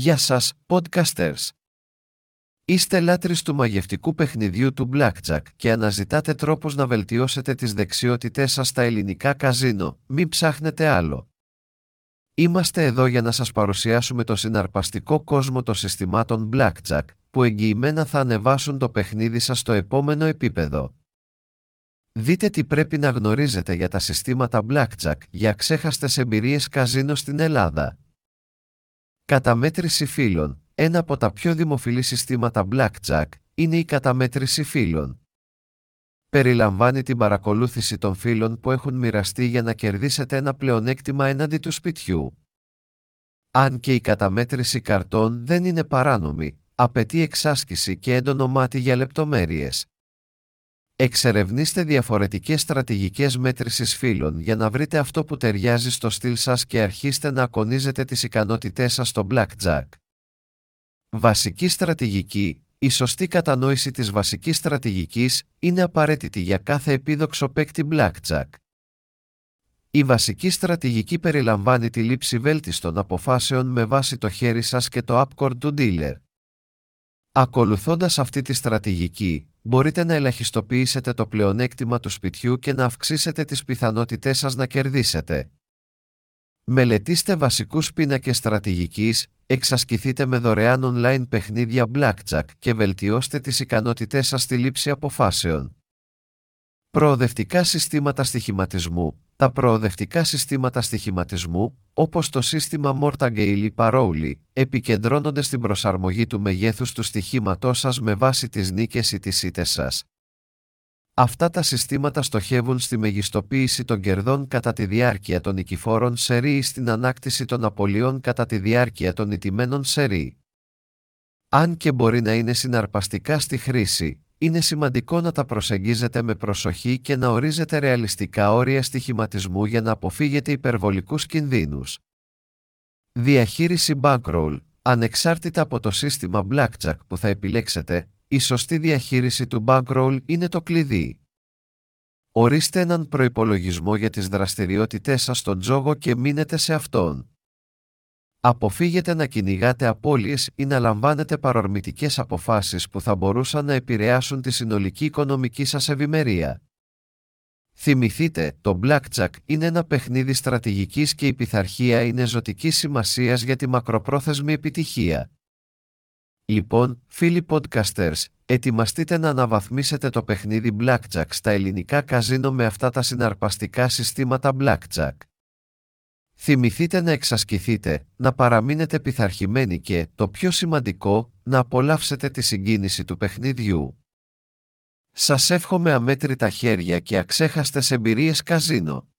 Γεια σας, podcasters! Είστε λάτρεις του μαγευτικού παιχνιδιού του Blackjack και αναζητάτε τρόπους να βελτιώσετε τις δεξιότητές σας στα ελληνικά καζίνο, μην ψάχνετε άλλο. Είμαστε εδώ για να σας παρουσιάσουμε το συναρπαστικό κόσμο των συστημάτων Blackjack, που εγγυημένα θα ανεβάσουν το παιχνίδι σας στο επόμενο επίπεδο. Δείτε τι πρέπει να γνωρίζετε για τα συστήματα Blackjack για ξέχαστες εμπειρίες καζίνο στην Ελλάδα. Καταμέτρηση φύλων Ένα από τα πιο δημοφιλή συστήματα Blackjack είναι η καταμέτρηση φύλων. Περιλαμβάνει την παρακολούθηση των φύλων που έχουν μοιραστεί για να κερδίσετε ένα πλεονέκτημα έναντι του σπιτιού. Αν και η καταμέτρηση καρτών δεν είναι παράνομη, απαιτεί εξάσκηση και έντονο μάτι για λεπτομέρειες. Εξερευνήστε διαφορετικές στρατηγικές μέτρησης φύλων για να βρείτε αυτό που ταιριάζει στο στυλ σας και αρχίστε να ακονίζετε τις ικανότητές σας στο Blackjack. Βασική στρατηγική Η σωστή κατανόηση της βασικής στρατηγικής είναι απαραίτητη για κάθε επίδοξο παίκτη Blackjack. Η βασική στρατηγική περιλαμβάνει τη λήψη βέλτιστων αποφάσεων με βάση το χέρι σας και το upcord του dealer. Ακολουθώντας αυτή τη στρατηγική, μπορείτε να ελαχιστοποιήσετε το πλεονέκτημα του σπιτιού και να αυξήσετε τις πιθανότητές σας να κερδίσετε. Μελετήστε βασικούς πίνακες στρατηγικής, εξασκηθείτε με δωρεάν online παιχνίδια Blackjack και βελτιώστε τις ικανότητές σας στη λήψη αποφάσεων. Προοδευτικά συστήματα στοιχηματισμού Τα προοδευτικά συστήματα στοιχηματισμού, όπως το σύστημα Mortagale Paroli, επικεντρώνονται στην προσαρμογή του μεγέθους του στοιχήματός σας με βάση τις νίκες ή τις ήττες σας. Αυτά τα συστήματα στοχεύουν στη μεγιστοποίηση των κερδών κατά τη διάρκεια των νικηφόρων σερί ή στην ανάκτηση των απολειών κατά τη διάρκεια των ιτημένων σερί. Αν και μπορεί να είναι συναρπαστικά στη χρήση, είναι σημαντικό να τα προσεγγίζετε με προσοχή και να ορίζετε ρεαλιστικά όρια στοιχηματισμού για να αποφύγετε υπερβολικούς κινδύνους. Διαχείριση bankroll Ανεξάρτητα από το σύστημα blackjack που θα επιλέξετε, η σωστή διαχείριση του bankroll είναι το κλειδί. Ορίστε έναν προϋπολογισμό για τις δραστηριότητές σας στον τζόγο και μείνετε σε αυτόν. Αποφύγετε να κυνηγάτε απώλειες ή να λαμβάνετε παρορμητικές αποφάσεις που θα μπορούσαν να επηρεάσουν τη συνολική οικονομική σας ευημερία. Θυμηθείτε, το Blackjack είναι ένα παιχνίδι στρατηγικής και η πειθαρχία είναι ζωτικής σημασίας για τη μακροπρόθεσμη επιτυχία. Λοιπόν, φίλοι podcasters, ετοιμαστείτε να αναβαθμίσετε το παιχνίδι Blackjack στα ελληνικά καζίνο με αυτά τα συναρπαστικά συστήματα Blackjack. Θυμηθείτε να εξασκηθείτε, να παραμείνετε πειθαρχημένοι και, το πιο σημαντικό, να απολαύσετε τη συγκίνηση του παιχνιδιού. Σας εύχομαι αμέτρητα χέρια και αξέχαστες εμπειρίες καζίνο.